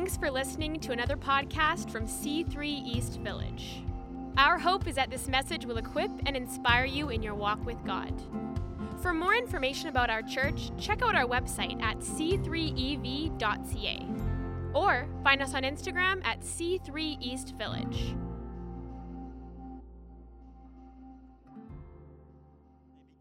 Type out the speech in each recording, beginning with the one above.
Thanks for listening to another podcast from C3 East Village. Our hope is that this message will equip and inspire you in your walk with God. For more information about our church, check out our website at c3ev.ca or find us on Instagram at C3 East Village.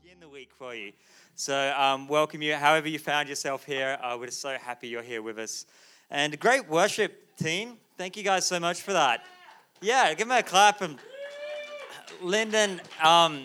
begin the week for you. So, um, welcome you, however you found yourself here. Uh, we're so happy you're here with us. And great worship team. Thank you guys so much for that. Yeah, give me a clap. And Lyndon, um,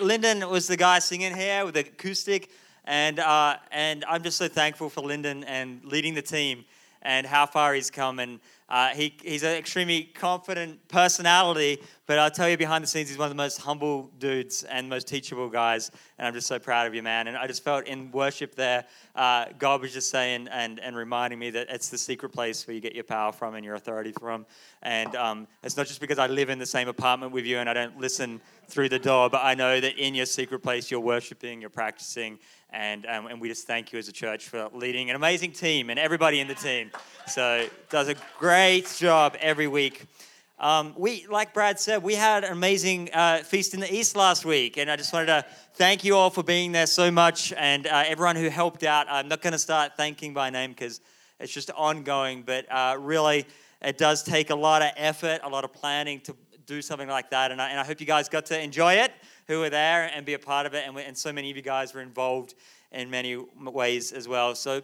Lyndon was the guy singing here with the acoustic, and uh, and I'm just so thankful for Lyndon and leading the team and how far he's come. And uh, he, he's an extremely confident personality, but I'll tell you behind the scenes, he's one of the most humble dudes and most teachable guys. And I'm just so proud of you, man. And I just felt in worship there, uh, God was just saying and, and reminding me that it's the secret place where you get your power from and your authority from. And um, it's not just because I live in the same apartment with you and I don't listen through the door, but I know that in your secret place, you're worshiping, you're practicing, and, um, and we just thank you as a church for leading an amazing team and everybody in the team. So does a great job every week. Um, we, like Brad said, we had an amazing uh, feast in the East last week, and I just wanted to thank you all for being there so much, and uh, everyone who helped out. I'm not going to start thanking by name because it's just ongoing, but uh, really, it does take a lot of effort, a lot of planning to do something like that, and I, and I hope you guys got to enjoy it who were there and be a part of it. And, we, and so many of you guys were involved in many ways as well. So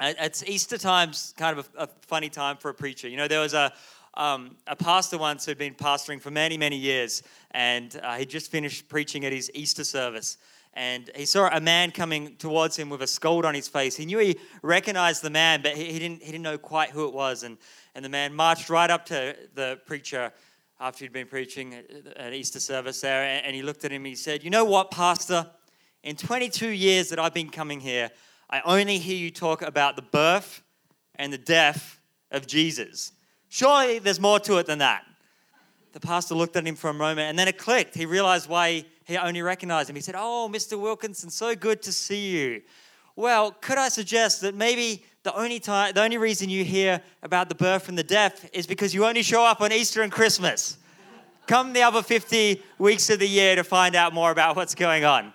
it's Easter time's kind of a, a funny time for a preacher. You know, there was a, um, a pastor once who'd been pastoring for many, many years, and uh, he just finished preaching at his Easter service. And he saw a man coming towards him with a scold on his face. He knew he recognized the man, but he, he, didn't, he didn't know quite who it was. And, and the man marched right up to the preacher after he'd been preaching at Easter service there, and he looked at him and he said, You know what, Pastor? In 22 years that I've been coming here, I only hear you talk about the birth and the death of Jesus. Surely there's more to it than that. The pastor looked at him for a moment and then it clicked. He realized why he only recognized him. He said, Oh, Mr. Wilkinson, so good to see you. Well, could I suggest that maybe the only time, the only reason you hear about the birth and the death is because you only show up on Easter and Christmas. Come the other 50 weeks of the year to find out more about what's going on.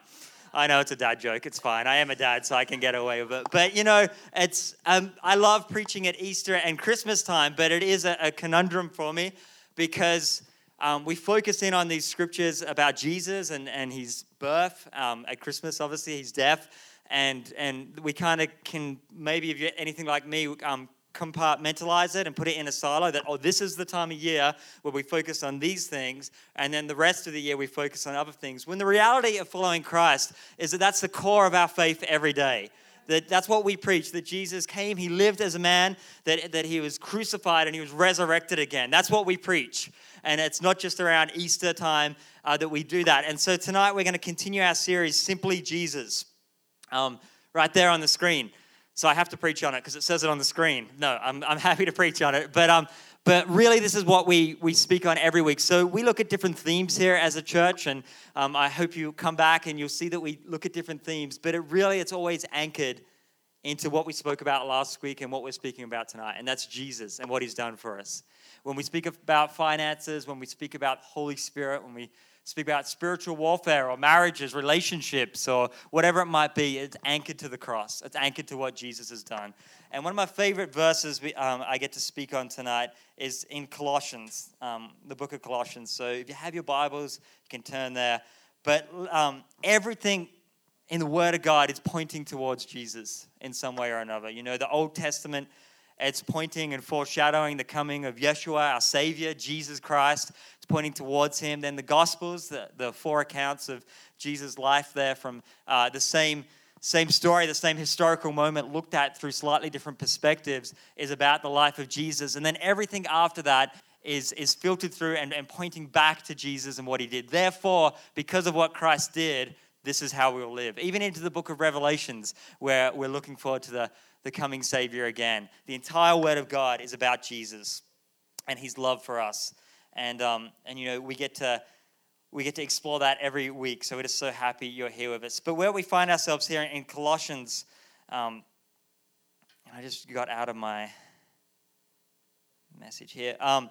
I know it's a dad joke. It's fine. I am a dad, so I can get away with it. But you know, it's um, I love preaching at Easter and Christmas time, but it is a, a conundrum for me because um, we focus in on these scriptures about Jesus and, and his birth um, at Christmas. Obviously, his death and and we kind of can maybe if you're anything like me um, compartmentalize it and put it in a silo that oh this is the time of year where we focus on these things and then the rest of the year we focus on other things. When the reality of following christ is that that's the core of our faith every day that that's what we preach that jesus came he lived as a man that, that he was crucified and he was resurrected again. That's what we preach. And it's not just around easter time uh, that we do that. And so tonight we're going to continue our series simply jesus um, right there on the screen. So I have to preach on it because it says it on the screen. No, I'm, I'm happy to preach on it. But, um, but really, this is what we, we speak on every week. So we look at different themes here as a church, and um, I hope you come back and you'll see that we look at different themes. But it really, it's always anchored into what we spoke about last week and what we're speaking about tonight, and that's Jesus and what he's done for us. When we speak about finances, when we speak about Holy Spirit, when we speak about spiritual warfare or marriages, relationships, or whatever it might be, it's anchored to the cross. It's anchored to what Jesus has done. And one of my favorite verses we, um, I get to speak on tonight is in Colossians, um, the book of Colossians. So if you have your Bibles, you can turn there. But um, everything in the Word of God is pointing towards Jesus in some way or another. You know, the Old Testament it's pointing and foreshadowing the coming of Yeshua, our Savior, Jesus Christ. It's pointing towards Him. Then the Gospels, the, the four accounts of Jesus' life there from uh, the same, same story, the same historical moment looked at through slightly different perspectives, is about the life of Jesus. And then everything after that is, is filtered through and, and pointing back to Jesus and what He did. Therefore, because of what Christ did, this is how we'll live. Even into the book of Revelations, where we're looking forward to the the coming Savior again. The entire Word of God is about Jesus and His love for us. And, um, and you know, we get to we get to explore that every week. So we're just so happy you're here with us. But where we find ourselves here in Colossians, um, I just got out of my message here. Um,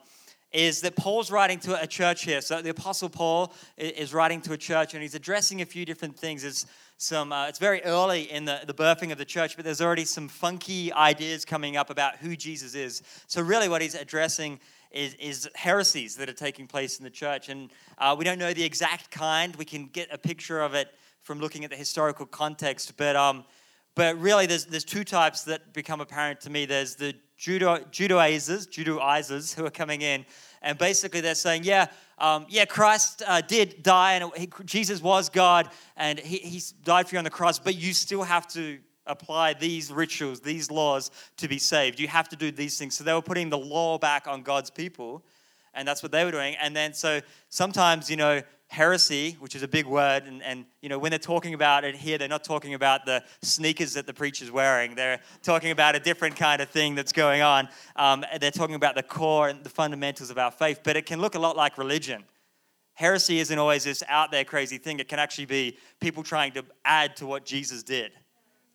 is that Paul's writing to a church here. So the Apostle Paul is writing to a church and he's addressing a few different things. It's, some, uh, it's very early in the, the birthing of the church, but there's already some funky ideas coming up about who Jesus is. So, really, what he's addressing is, is heresies that are taking place in the church. And uh, we don't know the exact kind. We can get a picture of it from looking at the historical context. But, um, but really, there's, there's two types that become apparent to me. There's the Judo, Judaizers, Judaizers who are coming in, and basically they're saying, yeah, um, yeah, Christ uh, did die, and he, Jesus was God, and he, he died for you on the cross, but you still have to apply these rituals, these laws to be saved. You have to do these things. So they were putting the law back on God's people, and that's what they were doing. And then so sometimes, you know, heresy, which is a big word, and, and you know when they're talking about it here, they're not talking about the sneakers that the preacher's wearing. They're talking about a different kind of thing that's going on. Um, they're talking about the core and the fundamentals of our faith, but it can look a lot like religion. Heresy isn't always this out there crazy thing. It can actually be people trying to add to what Jesus did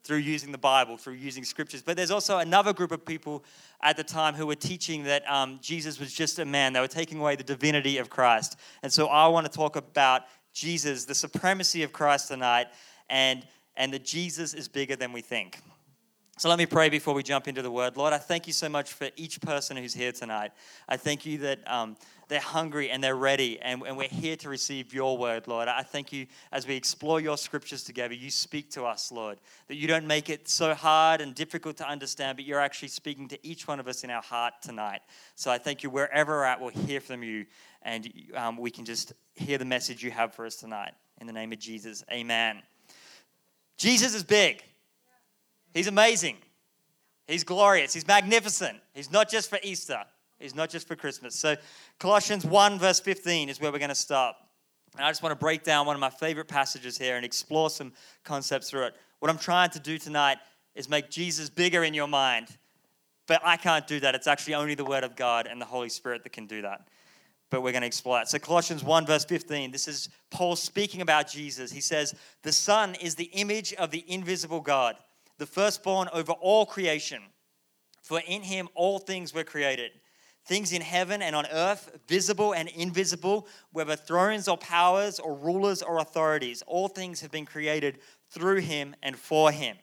through using the Bible, through using scriptures. But there's also another group of people at the time who were teaching that um, Jesus was just a man. They were taking away the divinity of Christ. And so I want to talk about Jesus, the supremacy of Christ tonight, and, and that Jesus is bigger than we think. So let me pray before we jump into the word. Lord, I thank you so much for each person who's here tonight. I thank you that um, they're hungry and they're ready, and, and we're here to receive your word, Lord. I thank you as we explore your scriptures together, you speak to us, Lord, that you don't make it so hard and difficult to understand, but you're actually speaking to each one of us in our heart tonight. So I thank you wherever we're at, we'll hear from you, and um, we can just hear the message you have for us tonight. In the name of Jesus, amen. Jesus is big. He's amazing. He's glorious. He's magnificent. He's not just for Easter, he's not just for Christmas. So, Colossians 1, verse 15 is where we're going to start. And I just want to break down one of my favorite passages here and explore some concepts through it. What I'm trying to do tonight is make Jesus bigger in your mind. But I can't do that. It's actually only the Word of God and the Holy Spirit that can do that. But we're going to explore that. So, Colossians 1, verse 15, this is Paul speaking about Jesus. He says, The Son is the image of the invisible God the firstborn over all creation. For in him all things were created things in heaven and on earth, visible and invisible, whether thrones or powers or rulers or authorities. All things have been created through him and for him.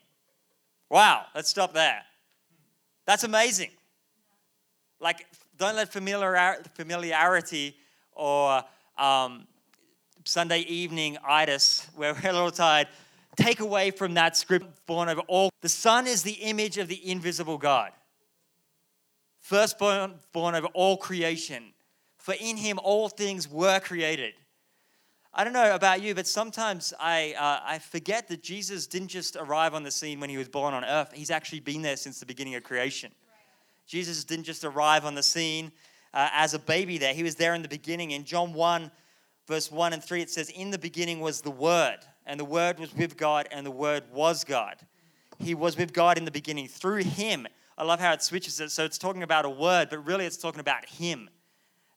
Wow, let's stop there. That's amazing. Like, don't let familiarity or um, Sunday evening itis, where we're a little tired, take away from that script born of all. The Son is the image of the invisible God, firstborn born of all creation. For in him all things were created. I don't know about you, but sometimes I, uh, I forget that Jesus didn't just arrive on the scene when he was born on earth. He's actually been there since the beginning of creation. Jesus didn't just arrive on the scene uh, as a baby there, he was there in the beginning. In John 1, verse 1 and 3, it says, In the beginning was the Word, and the Word was with God, and the Word was God. He was with God in the beginning. Through Him, I love how it switches it. So it's talking about a word, but really it's talking about Him.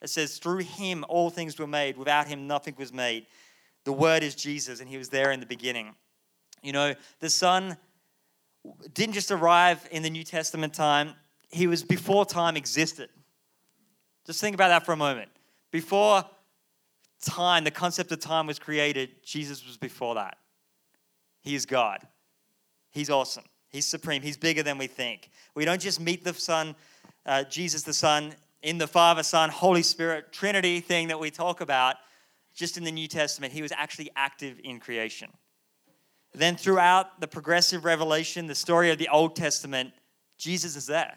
It says, Through Him all things were made. Without Him nothing was made. The Word is Jesus, and He was there in the beginning. You know, the Son didn't just arrive in the New Testament time, He was before time existed. Just think about that for a moment. Before time, the concept of time was created, Jesus was before that. He is God. He's awesome. He's supreme. He's bigger than we think. We don't just meet the Son, uh, Jesus the Son, in the Father, Son, Holy Spirit, Trinity thing that we talk about just in the New Testament. He was actually active in creation. Then, throughout the progressive revelation, the story of the Old Testament, Jesus is there.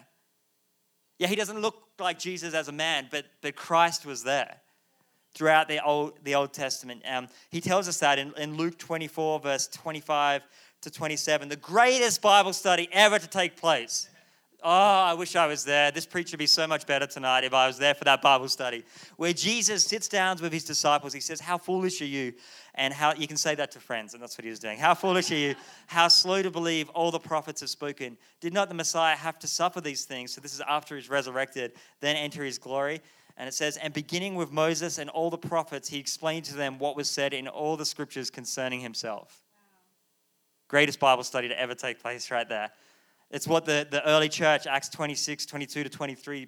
Yeah, he doesn't look like Jesus as a man, but, but Christ was there throughout the Old, the Old Testament. Um, he tells us that in, in Luke 24, verse 25 to 27, the greatest Bible study ever to take place. Oh, I wish I was there. This preacher would be so much better tonight if I was there for that Bible study. Where Jesus sits down with his disciples. He says, How foolish are you? And how you can say that to friends, and that's what he was doing. How foolish are you? How slow to believe all the prophets have spoken. Did not the Messiah have to suffer these things? So this is after he's resurrected, then enter his glory. And it says, And beginning with Moses and all the prophets, he explained to them what was said in all the scriptures concerning himself. Wow. Greatest Bible study to ever take place right there. It's what the, the early church, Acts 26, 22 to 23,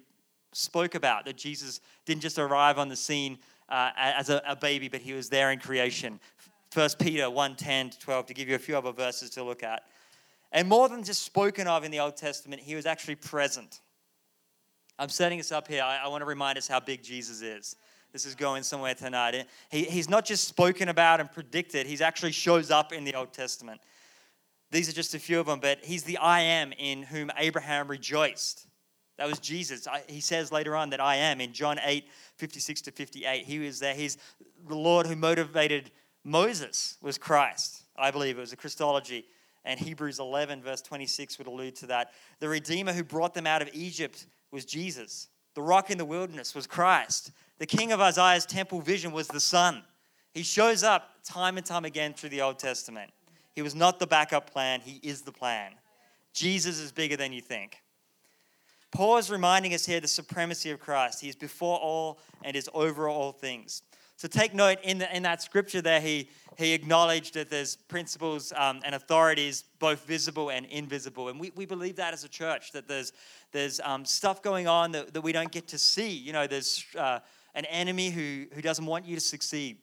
spoke about that Jesus didn't just arrive on the scene uh, as a, a, baby, but he was there in creation. First Peter 1 10 to 12, to give you a few other verses to look at. And more than just spoken of in the Old Testament, he was actually present. I'm setting this up here. I, I want to remind us how big Jesus is. This is going somewhere tonight. He, he's not just spoken about and predicted, he's actually shows up in the Old Testament. These are just a few of them, but he's the I am in whom Abraham rejoiced. That was Jesus. I, he says later on that I am in John 8, 56 to 58. He was there. He's the Lord who motivated Moses, was Christ. I believe it was a Christophany. And Hebrews 11, verse 26, would allude to that. The Redeemer who brought them out of Egypt was Jesus. The rock in the wilderness was Christ. The king of Isaiah's temple vision was the Son. He shows up time and time again through the Old Testament. He was not the backup plan, He is the plan. Jesus is bigger than you think. Paul is reminding us here the supremacy of Christ. He is before all and is over all things. So take note in, the, in that scripture there, he, he acknowledged that there's principles um, and authorities, both visible and invisible. And we, we believe that as a church, that there's, there's um, stuff going on that, that we don't get to see. You know, there's uh, an enemy who, who doesn't want you to succeed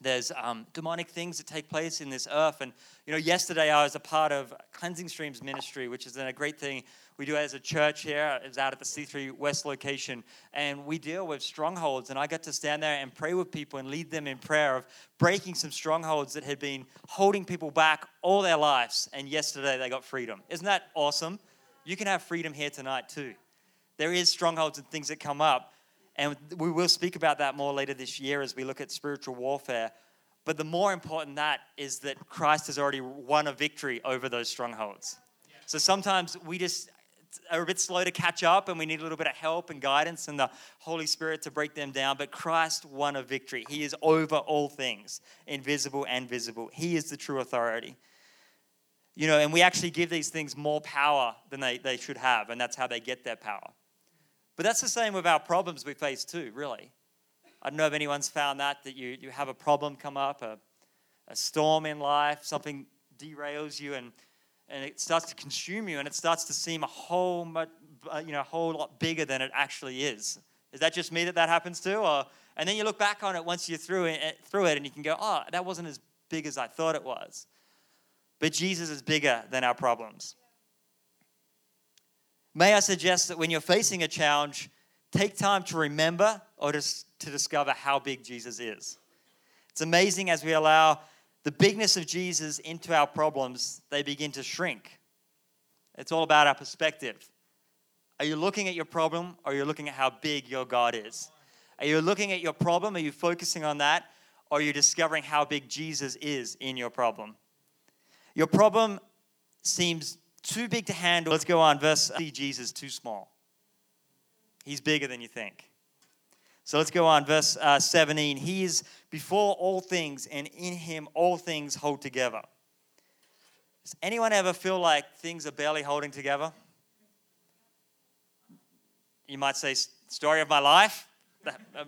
there's um, demonic things that take place in this earth. And, you know, yesterday I was a part of Cleansing Streams Ministry, which is a great thing we do it as a church here. Uh, it's out at the C3 West location. And we deal with strongholds. And I got to stand there and pray with people and lead them in prayer of breaking some strongholds that had been holding people back all their lives. And yesterday they got freedom. Isn't that awesome? You can have freedom here tonight too. There is strongholds and things that come up. And we will speak about that more later this year as we look at spiritual warfare. But the more important that is that Christ has already won a victory over those strongholds. So sometimes we just are a bit slow to catch up and we need a little bit of help and guidance and the Holy Spirit to break them down. But Christ won a victory. He is over all things, invisible and visible. He is the true authority. You know, and we actually give these things more power than they, they should have, and that's how they get their power. But that's the same with our problems we face too, really. I don't know if anyone's found that, that you, you have a problem come up, a, a storm in life, something derails you and, and it starts to consume you and it starts to seem a whole, much, you know, a whole lot bigger than it actually is. Is that just me that that happens to? Or, and then you look back on it once you're through it, eh, through it and you can go, oh, that wasn't as big as I thought it was. But Jesus is bigger than our problems. May I suggest that when you're facing a challenge, take time to remember or just to discover how big Jesus is. It's amazing as we allow the bigness of Jesus into our problems, they begin to shrink. It's all about our perspective. Are you looking at your problem or are you looking at how big your God is? Are you looking at your problem? Are you focusing on that? Or are you discovering how big Jesus is in your problem? Your problem seems too big to handle. Let's go on. Verse see Jesus too small. He's bigger than you think. So let's go on. Verse uh, 17. He is before all things, and in him all things hold together. Does anyone ever feel like things are barely holding together? You might say, story of my life.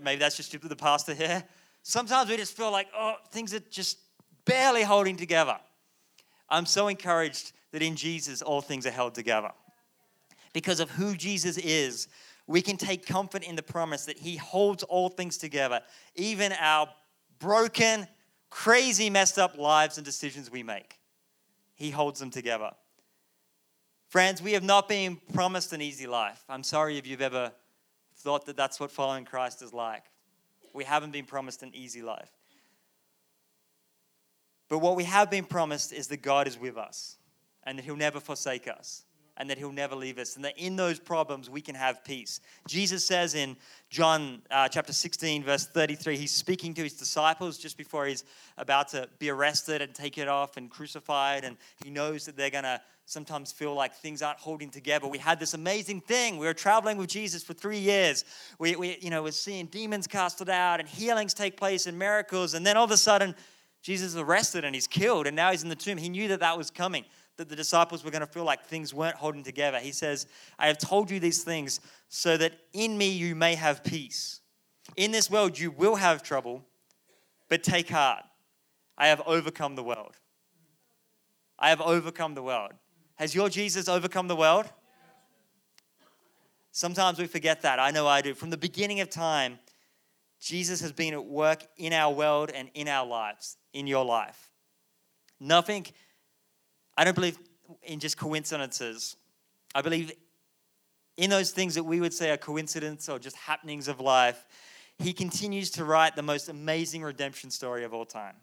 Maybe that's just the pastor here. Sometimes we just feel like, oh, things are just barely holding together. I'm so encouraged that in Jesus all things are held together. Because of who Jesus is, we can take comfort in the promise that He holds all things together, even our broken, crazy, messed up lives and decisions we make. He holds them together. Friends, we have not been promised an easy life. I'm sorry if you've ever thought that that's what following Christ is like. We haven't been promised an easy life. But what we have been promised is that God is with us and that He'll never forsake us and that He'll never leave us, and that in those problems we can have peace. Jesus says in John uh, chapter 16, verse 33, He's speaking to His disciples just before He's about to be arrested and taken off and crucified, and He knows that they're going to sometimes feel like things aren't holding together. We had this amazing thing. We were traveling with Jesus for three years. We, we you know, we're seeing demons casted out and healings take place and miracles, and then all of a sudden, Jesus is arrested and he's killed, and now he's in the tomb. He knew that that was coming that the disciples were going to feel like things weren't holding together. He says, I have told you these things so that in me you may have peace. In this world you will have trouble, but take heart. I have overcome the world. I have overcome the world. Has your Jesus overcome the world? Sometimes we forget that. I know I do. From the beginning of time, Jesus has been at work in our world and in our lives, in your life. Nothing, I don't believe in just coincidences. I believe in those things that we would say are coincidence or just happenings of life. He continues to write the most amazing redemption story of all time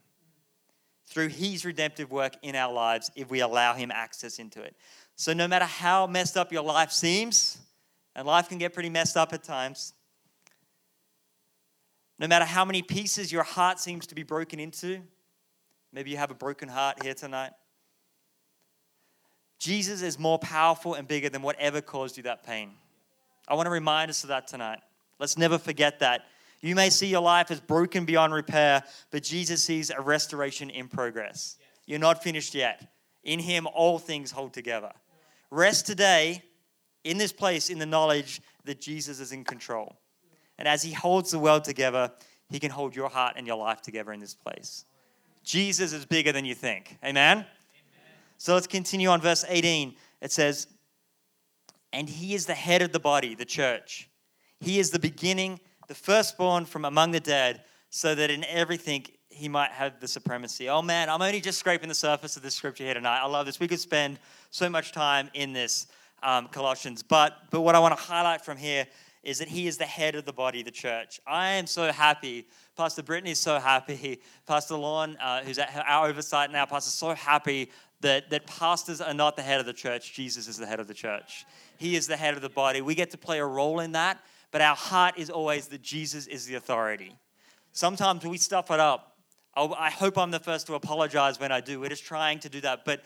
through his redemptive work in our lives if we allow him access into it. So, no matter how messed up your life seems, and life can get pretty messed up at times, no matter how many pieces your heart seems to be broken into, maybe you have a broken heart here tonight. Jesus is more powerful and bigger than whatever caused you that pain. I want to remind us of that tonight. Let's never forget that. You may see your life as broken beyond repair, but Jesus sees a restoration in progress. You're not finished yet. In Him, all things hold together. Rest today in this place in the knowledge that Jesus is in control. And as He holds the world together, He can hold your heart and your life together in this place. Jesus is bigger than you think. Amen? So let's continue on verse 18. It says, And He is the head of the body, the church. He is the beginning, the firstborn from among the dead, so that in everything he might have the supremacy. Oh man, I'm only just scraping the surface of this scripture here tonight. I love this. We could spend so much time in this um, Colossians, but but what I want to highlight from here is that he is the head of the body, the church. I am so happy. Pastor Brittany is so happy. Pastor Lon, uh, who's at our oversight now, Pastor, so happy that, that pastors are not the head of the church. Jesus is the head of the church. He is the head of the body. We get to play a role in that, but our heart is always that Jesus is the authority. Sometimes we stuff it up. I hope I'm the first to apologize when I do. We're just trying to do that. But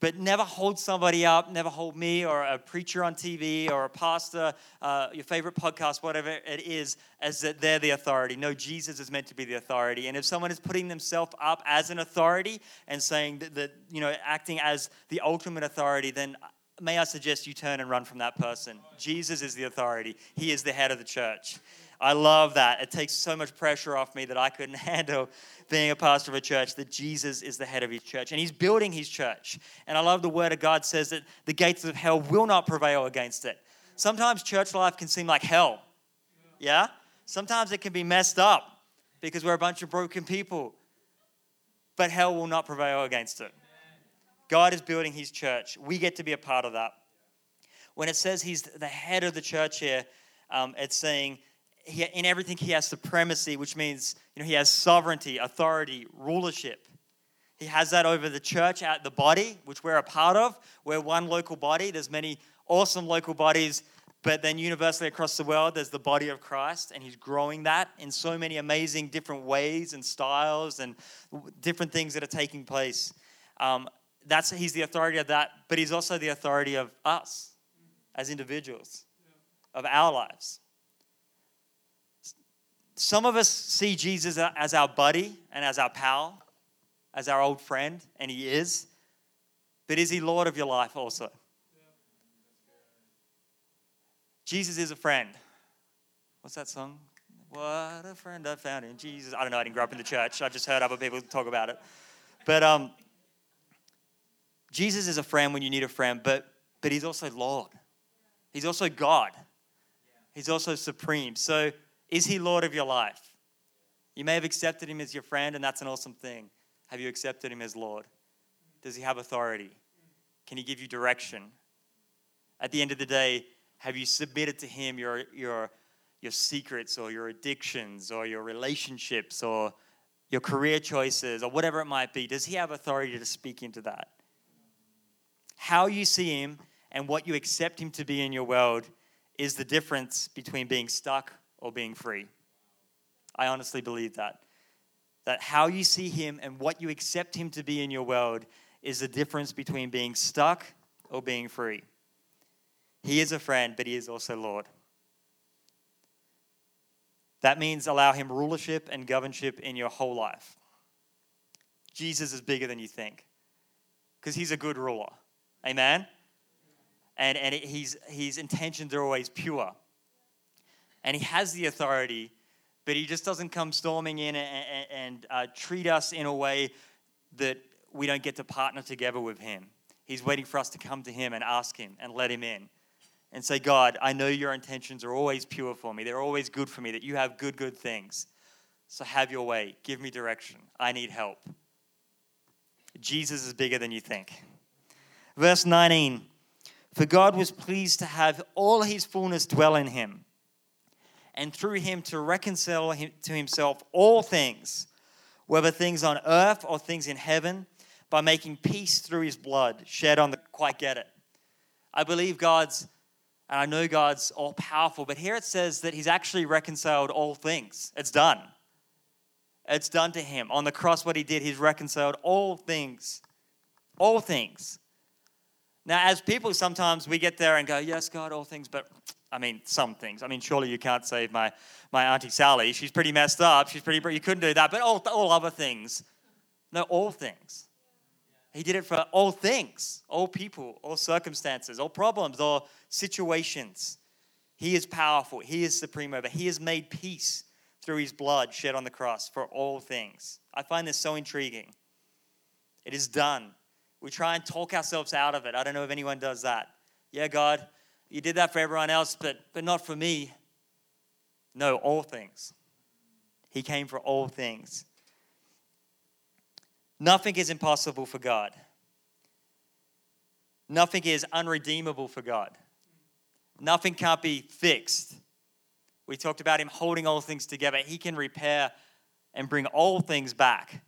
but never hold somebody up, never hold me or a preacher on TV or a pastor, uh, your favorite podcast, whatever it is, as that they're the authority. No, Jesus is meant to be the authority. And if someone is putting themselves up as an authority and saying that, that, you know, acting as the ultimate authority, then may I suggest you turn and run from that person. Jesus is the authority, He is the head of the church. I love that. It takes so much pressure off me that I couldn't handle being a pastor of a church, that Jesus is the head of his church. And he's building his church. And I love the word of God says that the gates of hell will not prevail against it. Sometimes church life can seem like hell. Yeah? Sometimes it can be messed up because we're a bunch of broken people. But hell will not prevail against it. God is building his church. We get to be a part of that. When it says he's the head of the church here, um, it's saying he, in everything he has supremacy, which means you know, he has sovereignty, authority, rulership. He has that over the church at the body, which we're a part of. We're one local body. There's many awesome local bodies, but then universally across the world, there's the body of Christ, and he's growing that in so many amazing different ways and styles and different things that are taking place. Um, that's he's the authority of that, but he's also the authority of us as individuals, of our lives. Some of us see Jesus as our buddy and as our pal, as our old friend, and he is. But is he Lord of your life also? Jesus is a friend. What's that song? What a friend I found in Jesus. I don't know, I didn't grow up in the church. I've just heard other people talk about it. But um, Jesus is a friend when you need a friend, but, but he's also Lord. He's also God. He's also supreme. So is he Lord of your life? You may have accepted him as your friend, and that's an awesome thing. Have you accepted him as Lord? Does he have authority? Can he give you direction? At the end of the day, have you submitted to him your, your, your secrets or your addictions or your relationships or your career choices or whatever it might be? Does he have authority to speak into that? How you see him and what you accept him to be in your world is the difference between being stuck or being free. I honestly believe that. That how you see him and what you accept him to be in your world is the difference between being stuck or being free. He is a friend, but he is also Lord. That means allow him rulership and governorship in your whole life. Jesus is bigger than you think because he's a good ruler. Amen? And, and it, he's, his intentions are always pure and he has the authority, but he just doesn't come storming in and, and, uh, treat us in a way that we don't get to partner together with him. He's waiting for us to come to him and ask him and let him in. and say, God, I know your intentions are always pure for me. They're always good for me, that you have good, good things. So have your way. Give me direction. I need help. Jesus is bigger than you think. Verse 19 For God was pleased to have all his fullness dwell in him, and through him to reconcile him to himself all things, whether things on earth or things in heaven, by making peace through his blood shed on the. Quite get it. I believe God's, and I know God's all powerful, but here it says that he's actually reconciled all things. It's done. It's done to him. On the cross, what he did, he's reconciled all things. All things. Now, as people, sometimes we get there and go, Yes, God, all things, but I mean, some things. I mean, surely you can't save my, my Auntie Sally. She's pretty messed up. She's pretty, you couldn't do that, but all, all other things. No, all things. He did it for all things, all people, all circumstances, all problems, all situations. He is powerful. He is supreme over. He has made peace through his blood shed on the cross for all things. I find this so intriguing. It is done. We try and talk ourselves out of it. I don't know if anyone does that. Yeah, God, you did that for everyone else, but, but not for me. No, all things. He came for all things. Nothing is impossible for God. Nothing is unredeemable for God. Nothing can't be fixed. We talked about him holding all things together. He can repair and bring all things back.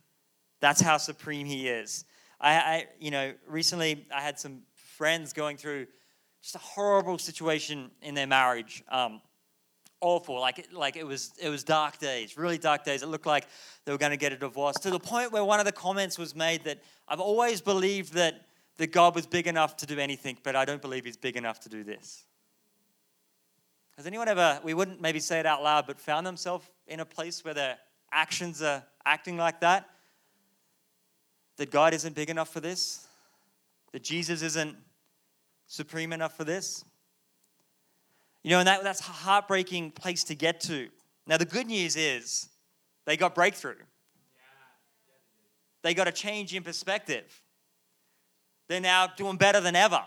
That's how supreme he is. I, I, you know, recently I had some friends going through just a horrible situation in their marriage. Um, awful, like like it was it was dark days, really dark days. It looked like they were going to get a divorce to the point where one of the comments was made that I've always believed that that God was big enough to do anything, but I don't believe He's big enough to do this. Has anyone ever, we wouldn't maybe say it out loud, but found themselves in a place where their actions are acting like that? That God isn't big enough for this? That Jesus isn't supreme enough for this? You know, and that, that's a heartbreaking place to get to. Now, the good news is they got breakthrough, they got a change in perspective. They're now doing better than ever.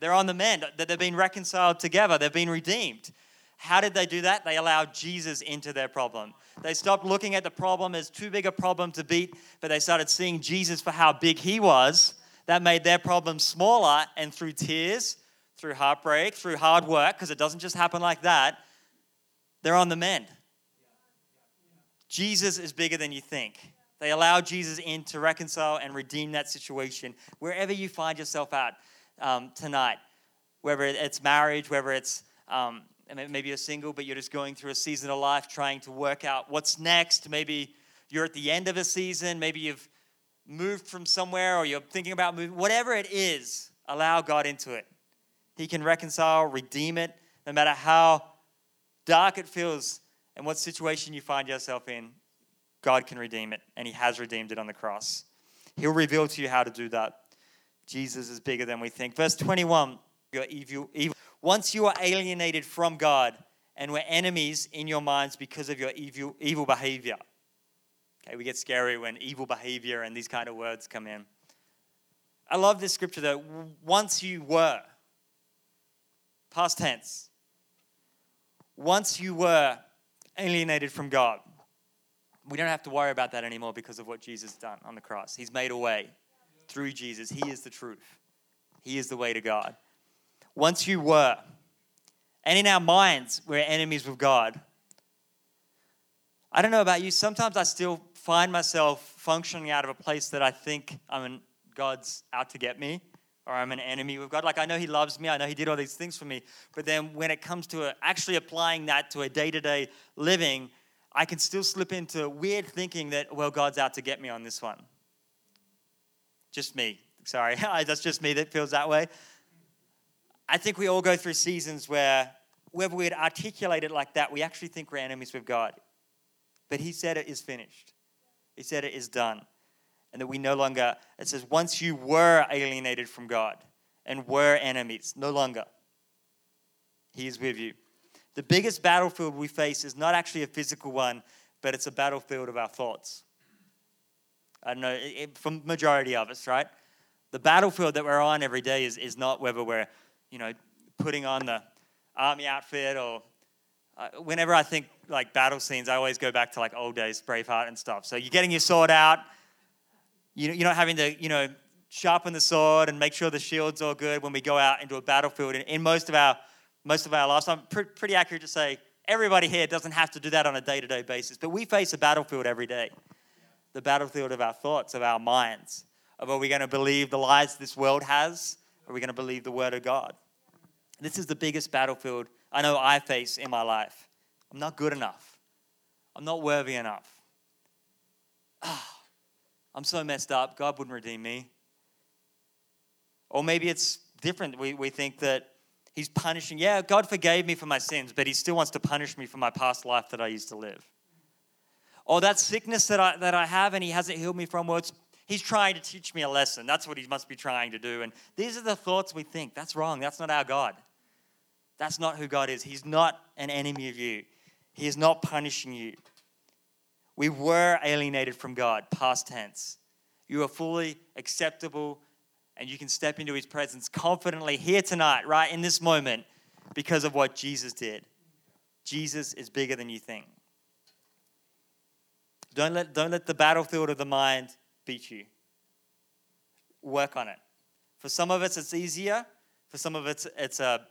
They're on the mend, that they've been reconciled together, they've been redeemed. How did they do that? They allowed Jesus into their problem. They stopped looking at the problem as too big a problem to beat, but they started seeing Jesus for how big he was. That made their problem smaller, and through tears, through heartbreak, through hard work, because it doesn't just happen like that, they're on the mend. Jesus is bigger than you think. They allow Jesus in to reconcile and redeem that situation wherever you find yourself at um, tonight, whether it's marriage, whether it's um, maybe you're single, but you're just going through a season of life trying to work out what's next. Maybe you're at the end of a season, maybe you've moved from somewhere or you're thinking about moving, whatever it is, allow God into it. He can reconcile, redeem it, no matter how dark it feels and what situation you find yourself in. God can redeem it, and He has redeemed it on the cross. He'll reveal to you how to do that. Jesus is bigger than we think. Verse 21 you're evil, evil. Once you are alienated from God and were enemies in your minds because of your evil, evil behavior. Okay, we get scary when evil behavior and these kind of words come in. I love this scripture though. Once you were, past tense. Once you were alienated from God. We don't have to worry about that anymore because of what Jesus done on the cross. He's made a way through Jesus. He is the truth. He is the way to God. Once you were, and in our minds, we're enemies with God. I don't know about you, sometimes I still find myself functioning out of a place that I think I'm in, God's out to get me or I'm an enemy with God. Like, I know He loves me, I know He did all these things for me, but then when it comes to actually applying that to a day to day living, I can still slip into weird thinking that, well, God's out to get me on this one. Just me. Sorry, that's just me that feels that way. I think we all go through seasons where, whether we'd articulate it like that, we actually think we're enemies with God. But He said it is finished, He said it is done. And that we no longer, it says, once you were alienated from God and were enemies, no longer. He is with you. The biggest battlefield we face is not actually a physical one, but it's a battlefield of our thoughts. I don't know, it, for majority of us, right? The battlefield that we're on every day is, is not whether we're, you know, putting on the army outfit or uh, whenever I think like battle scenes, I always go back to like old days, Braveheart and stuff. So you're getting your sword out, you, you're not having to, you know, sharpen the sword and make sure the shield's all good when we go out into a battlefield. And in most of our most of our lives, I'm pr- pretty accurate to say everybody here doesn't have to do that on a day-to-day basis, but we face a battlefield every day. The battlefield of our thoughts, of our minds, of are we going to believe the lies this world has, are we going to believe the word of God? This is the biggest battlefield I know I face in my life. I'm not good enough. I'm not worthy enough. Ah, I'm so messed up. God wouldn't redeem me. Or maybe it's different. We, we think that He's punishing. Yeah, God forgave me for my sins, but He still wants to punish me for my past life that I used to live. Or that sickness that I, that I have and He hasn't healed me from, well, He's trying to teach me a lesson. That's what He must be trying to do. And these are the thoughts we think. That's wrong. That's not our God. That's not who God is. He's not an enemy of you, He is not punishing you. We were alienated from God, past tense. You are fully acceptable and you can step into his presence confidently here tonight, right in this moment, because of what Jesus did. Jesus is bigger than you think. Don't let, don't let the battlefield of the mind beat you. Work on it. For some of us, it's easier. For some of us, it's a.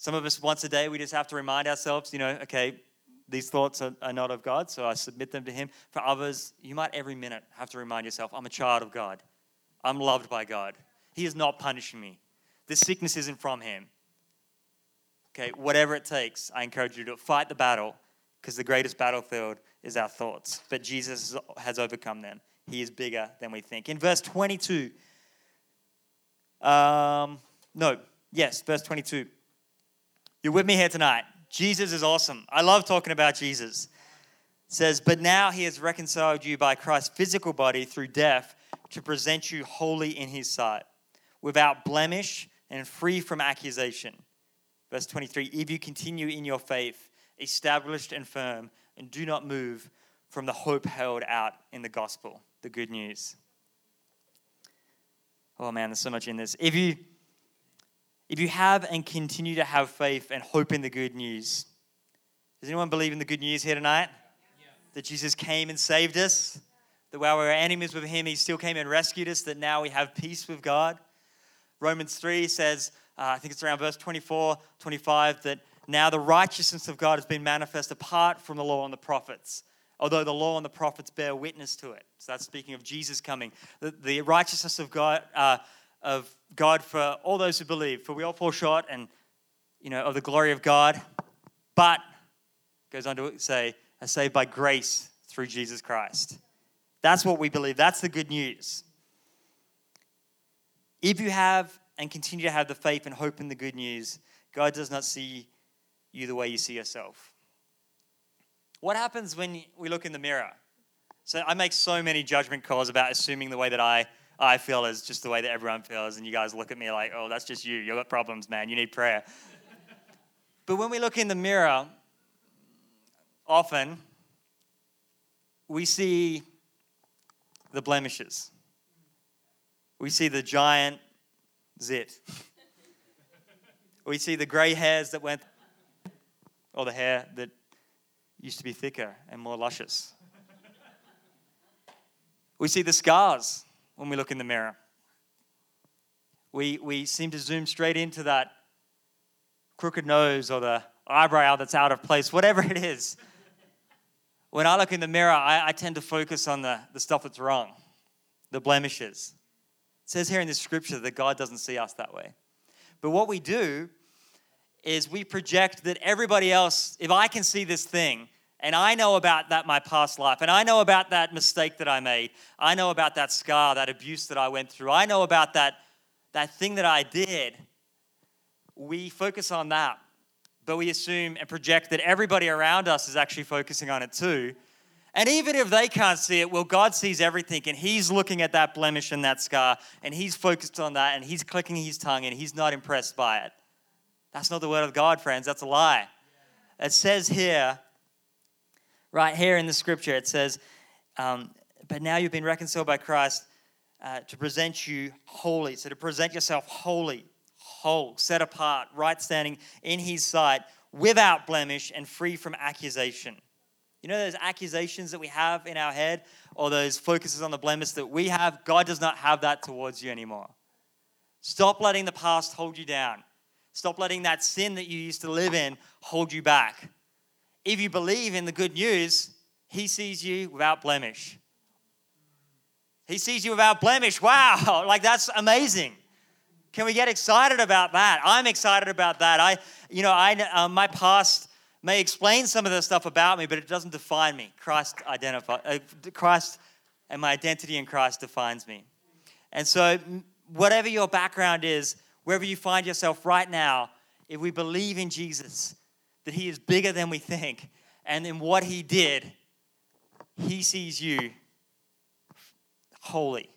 Some of us, once a day, we just have to remind ourselves, you know, okay, these thoughts are, are not of God, so I submit them to Him. For others, you might every minute have to remind yourself, I'm a child of God. I'm loved by God. He is not punishing me. This sickness isn't from Him. Okay, whatever it takes, I encourage you to fight the battle because the greatest battlefield is our thoughts. But Jesus has overcome them. He is bigger than we think. In verse 22, um, no, yes, verse 22. You're with me here tonight. Jesus is awesome. I love talking about Jesus. It says, But now he has reconciled you by Christ's physical body through death to present you holy in his sight, without blemish and free from accusation. Verse 23 If you continue in your faith, established and firm, and do not move from the hope held out in the gospel, the good news. Oh man, there's so much in this. If you if you have and continue to have faith and hope in the good news, does anyone believe in the good news here tonight? Yeah. That Jesus came and saved us? That while we were enemies with him, he still came and rescued us, that now we have peace with God? Romans 3 says, uh, I think it's around verse 24, 25, that now the righteousness of God has been manifest apart from the law and the prophets, although the law and the prophets bear witness to it. So that's speaking of Jesus coming. The, the righteousness of God, uh, of God for all those who believe, for we all fall short and you know of the glory of God, but goes on to say, are saved by grace through Jesus Christ. That's what we believe. That's the good news. If you have and continue to have the faith and hope in the good news, God does not see you the way you see yourself. What happens when we look in the mirror? So I make so many judgment calls about assuming the way that I, I feel is just the way that everyone feels, and you guys look at me like, oh, that's just you. You've got problems, man. You need prayer. but when we look in the mirror, often we see the blemishes. We see the giant zit. we see the gray hairs that went, or the hair that used to be thicker and more luscious. We see the scars when we look in the mirror. We, we seem to zoom straight into that crooked nose or the eyebrow that's out of place, whatever it is when I look in the mirror, I, I tend to focus on the, the stuff that's wrong, the blemishes. It says here in this scripture that God doesn't see us that way. But what we do is we project that everybody else, if I can see this thing, and I know about that my past life, and I know about that mistake that I made, I know about that scar, that abuse that I went through, I know about that, that thing that I did, we focus on that but we assume and project that everybody around us is actually focusing on it too. And even if they can't see it, well, God sees everything and He's looking at that blemish and that scar and He's focused on that and He's clicking His tongue and He's not impressed by it. That's not the word of God, friends. That's a lie. It says here, right here in the scripture, it says, um, But now you've been reconciled by Christ uh, to present you holy. So to present yourself holy, whole, set apart, right standing in His sight, without blemish, and free from accusation. You know those accusations that we have in our head, or those focuses on the blemish that we have? God does not have that towards you anymore. Stop letting the past hold you down. Stop letting that sin that you used to live in hold you back. If you believe in the good news, He sees you without blemish. He sees you without blemish. Wow, like that's amazing. Can we get excited about that? I'm excited about that. I, you know, I, uh, my past may explain some of the stuff about me, but it doesn't define me. Christ identify, uh, Christ and my identity in Christ defines me. And so, whatever your background is, wherever you find yourself right now, if we believe in Jesus, that He is bigger than we think, and in what He did, He sees you holy,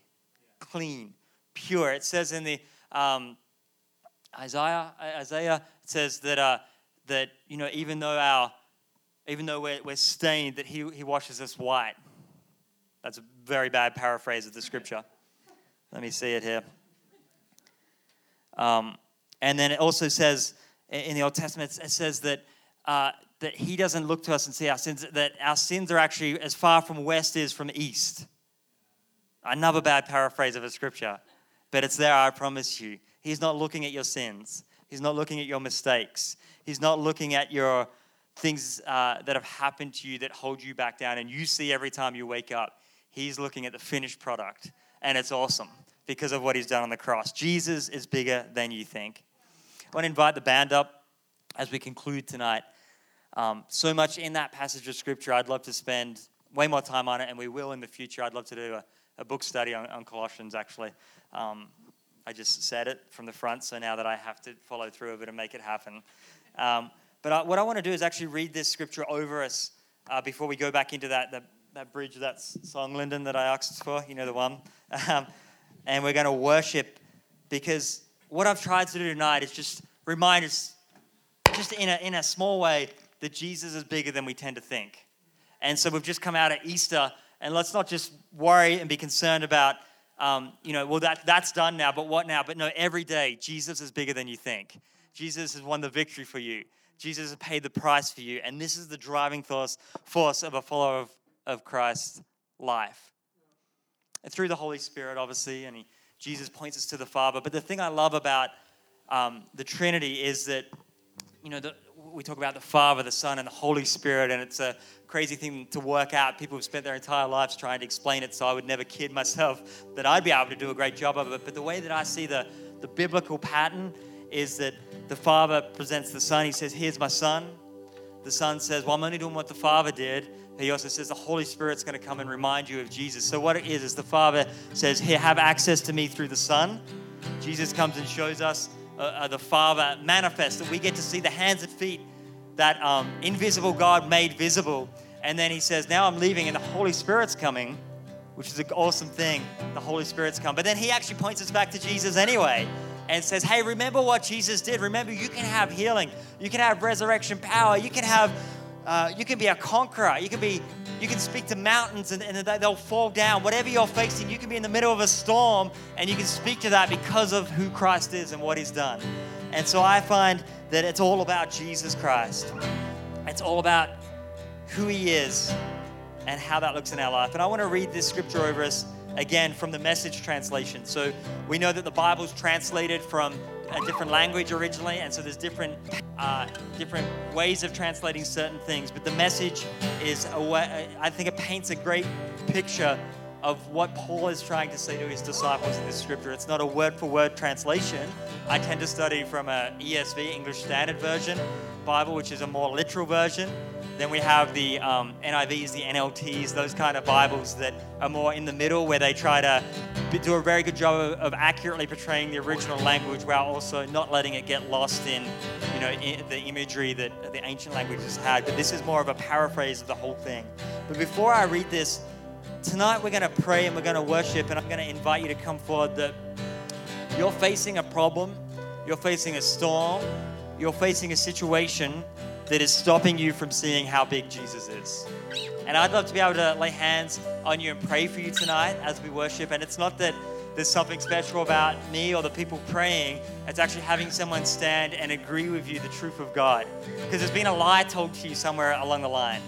clean, pure. It says in the um, Isaiah, Isaiah it says that uh, that you know even though our even though we're, we're stained, that he, he washes us white. That's a very bad paraphrase of the scripture. Let me see it here. Um, and then it also says in the Old Testament, it says that uh, that He doesn't look to us and see our sins. That our sins are actually as far from west is from east. Another bad paraphrase of a scripture, but it's there, I promise you. He's not looking at your sins, He's not looking at your mistakes, He's not looking at your things uh, that have happened to you that hold you back down and you see every time you wake up. He's looking at the finished product, and it's awesome because of what He's done on the cross. Jesus is bigger than you think. I want to invite the band up as we conclude tonight. Um, so much in that passage of scripture, I'd love to spend way more time on it, and we will in the future. I'd love to do a a book study on, on Colossians, actually. Um, I just said it from the front, so now that I have to follow through with it and make it happen. Um, but I, what I want to do is actually read this scripture over us uh, before we go back into that, that, that bridge, that song, Lyndon, that I asked for, you know, the one. Um, and we're going to worship because what I've tried to do tonight is just remind us, just in a, in a small way, that Jesus is bigger than we tend to think. And so we've just come out at Easter and let's not just worry and be concerned about, um, you know, well, that, that's done now, but what now? But no, every day, Jesus is bigger than you think. Jesus has won the victory for you. Jesus has paid the price for you. And this is the driving force, force of a follower of, of Christ's life. And through the Holy Spirit, obviously, and he, Jesus points us to the Father. But the thing I love about um, the Trinity is that, you know, the, we talk about the Father, the Son, and the Holy Spirit, and it's a crazy thing to work out. People have spent their entire lives trying to explain it, so I would never kid myself that I'd be able to do a great job of it. But the way that I see the, the biblical pattern is that the Father presents the Son. He says, Here's my Son. The Son says, Well, I'm only doing what the Father did. He also says the Holy Spirit's going to come and remind you of Jesus. So, what it is, is the Father says, Here, have access to me through the Son. Jesus comes and shows us uh, uh, the Father manifest, that we get to see the hands and feet that um, invisible God made visible. And then he says, Now I'm leaving, and the Holy Spirit's coming, which is an awesome thing. The Holy Spirit's come. But then he actually points us back to Jesus anyway and says, Hey, remember what Jesus did. Remember, you can have healing, you can have resurrection power, you can have. Uh, you can be a conqueror. You can be, you can speak to mountains and, and they'll fall down. Whatever you're facing, you can be in the middle of a storm and you can speak to that because of who Christ is and what He's done. And so I find that it's all about Jesus Christ. It's all about who He is and how that looks in our life. And I want to read this scripture over us again from the message translation. So we know that the Bible's translated from a different language originally, and so there's different uh, different ways of translating certain things. But the message is a way, I think it paints a great picture of what Paul is trying to say to his disciples in this scripture. It's not a word for word translation. I tend to study from a ESV, English Standard Version Bible, which is a more literal version. Then we have the um, NIVs, the NLTs, those kind of Bibles that are more in the middle, where they try to do a very good job of, of accurately portraying the original language while also not letting it get lost in, you know, in the imagery that the ancient languages had. But this is more of a paraphrase of the whole thing. But before I read this, tonight we're going to pray and we're going to worship, and I'm going to invite you to come forward that you're facing a problem, you're facing a storm, you're facing a situation that is stopping you from seeing how big Jesus is. And I'd love to be able to lay hands on you and pray for you tonight as we worship. And it's not that there's something special about me or the people praying. It's actually having someone stand and agree with you the truth of God. Because there's been a lie told to you somewhere along the line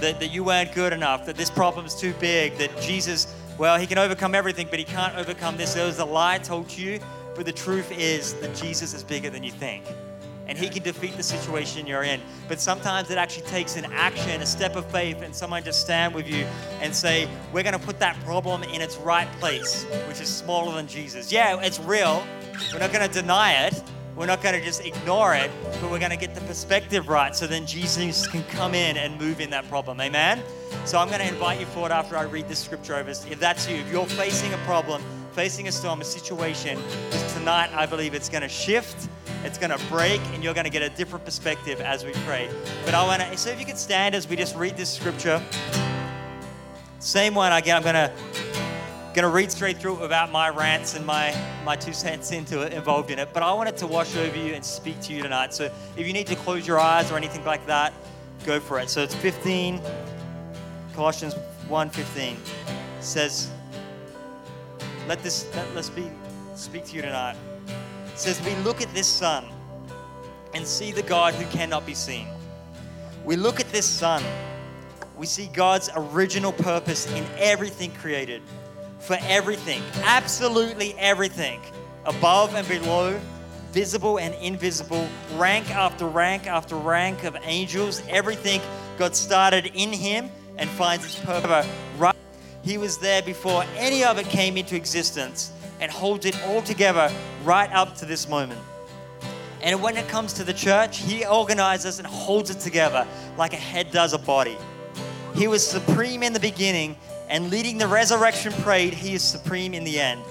that, that you weren't good enough, that this problem's too big, that Jesus, well, he can overcome everything, but he can't overcome this. There was a lie told to you, but the truth is that Jesus is bigger than you think and He can defeat the situation you're in. But sometimes it actually takes an action, a step of faith, and someone just stand with you and say, We're going to put that problem in its right place, which is smaller than Jesus. Yeah, it's real. We're not going to deny it. We're not going to just ignore it, but we're going to get the perspective right so then Jesus can come in and move in that problem. Amen? So I'm going to invite you forward after I read this scripture over. If that's you, if you're facing a problem, facing a storm, a situation, tonight I believe it's going to shift it's going to break, and you're going to get a different perspective as we pray. But I want to, so if you could stand as we just read this scripture. Same one again. I'm going to going to read straight through without my rants and my my two cents into it involved in it. But I wanted to wash over you and speak to you tonight. So if you need to close your eyes or anything like that, go for it. So it's 15 Colossians 1:15 says, "Let this let, let's be speak to you tonight." Says, We look at this Son and see the God who cannot be seen. We look at this Son, we see God's original purpose in everything created, for everything, absolutely everything, above and below, visible and invisible, rank after rank after rank of angels, everything God started in Him and finds its purpose. Right, He was there before any of it came into existence and holds it all together right up to this moment. And when it comes to the church, He organizes and holds it together like a head does a body. He was supreme in the beginning, and leading the resurrection parade, He is supreme in the end.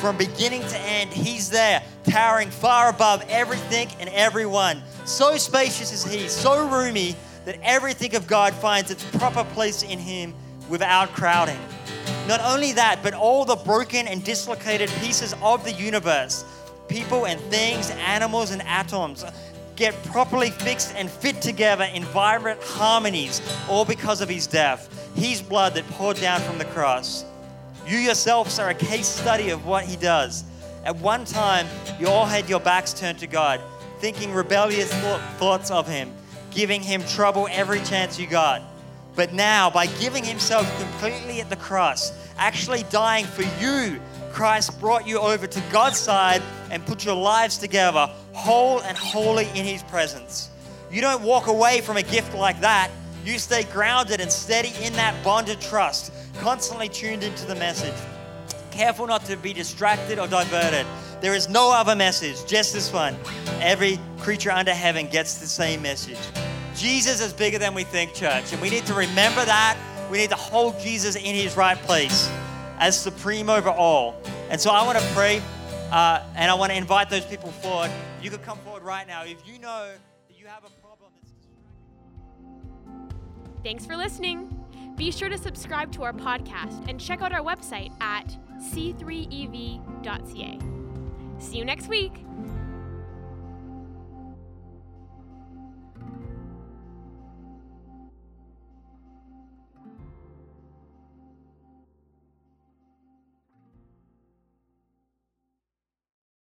From beginning to end, He's there, towering far above everything and everyone. So spacious is He, so roomy that everything of God finds its proper place in Him without crowding. Not only that, but all the broken and dislocated pieces of the universe, people and things, animals and atoms, get properly fixed and fit together in vibrant harmonies, all because of his death, his blood that poured down from the cross. You yourselves are a case study of what he does. At one time, you all had your backs turned to God, thinking rebellious thoughts of him, giving him trouble every chance you got. But now, by giving himself completely at the cross, actually dying for you, Christ brought you over to God's side and put your lives together, whole and holy in his presence. You don't walk away from a gift like that. You stay grounded and steady in that bonded trust, constantly tuned into the message. Careful not to be distracted or diverted. There is no other message, just this one. Every creature under heaven gets the same message. Jesus is bigger than we think, church. And we need to remember that. We need to hold Jesus in his right place as supreme over all. And so I want to pray uh, and I want to invite those people forward. You could come forward right now. If you know that you have a problem that's Thanks for listening. Be sure to subscribe to our podcast and check out our website at c3ev.ca. See you next week.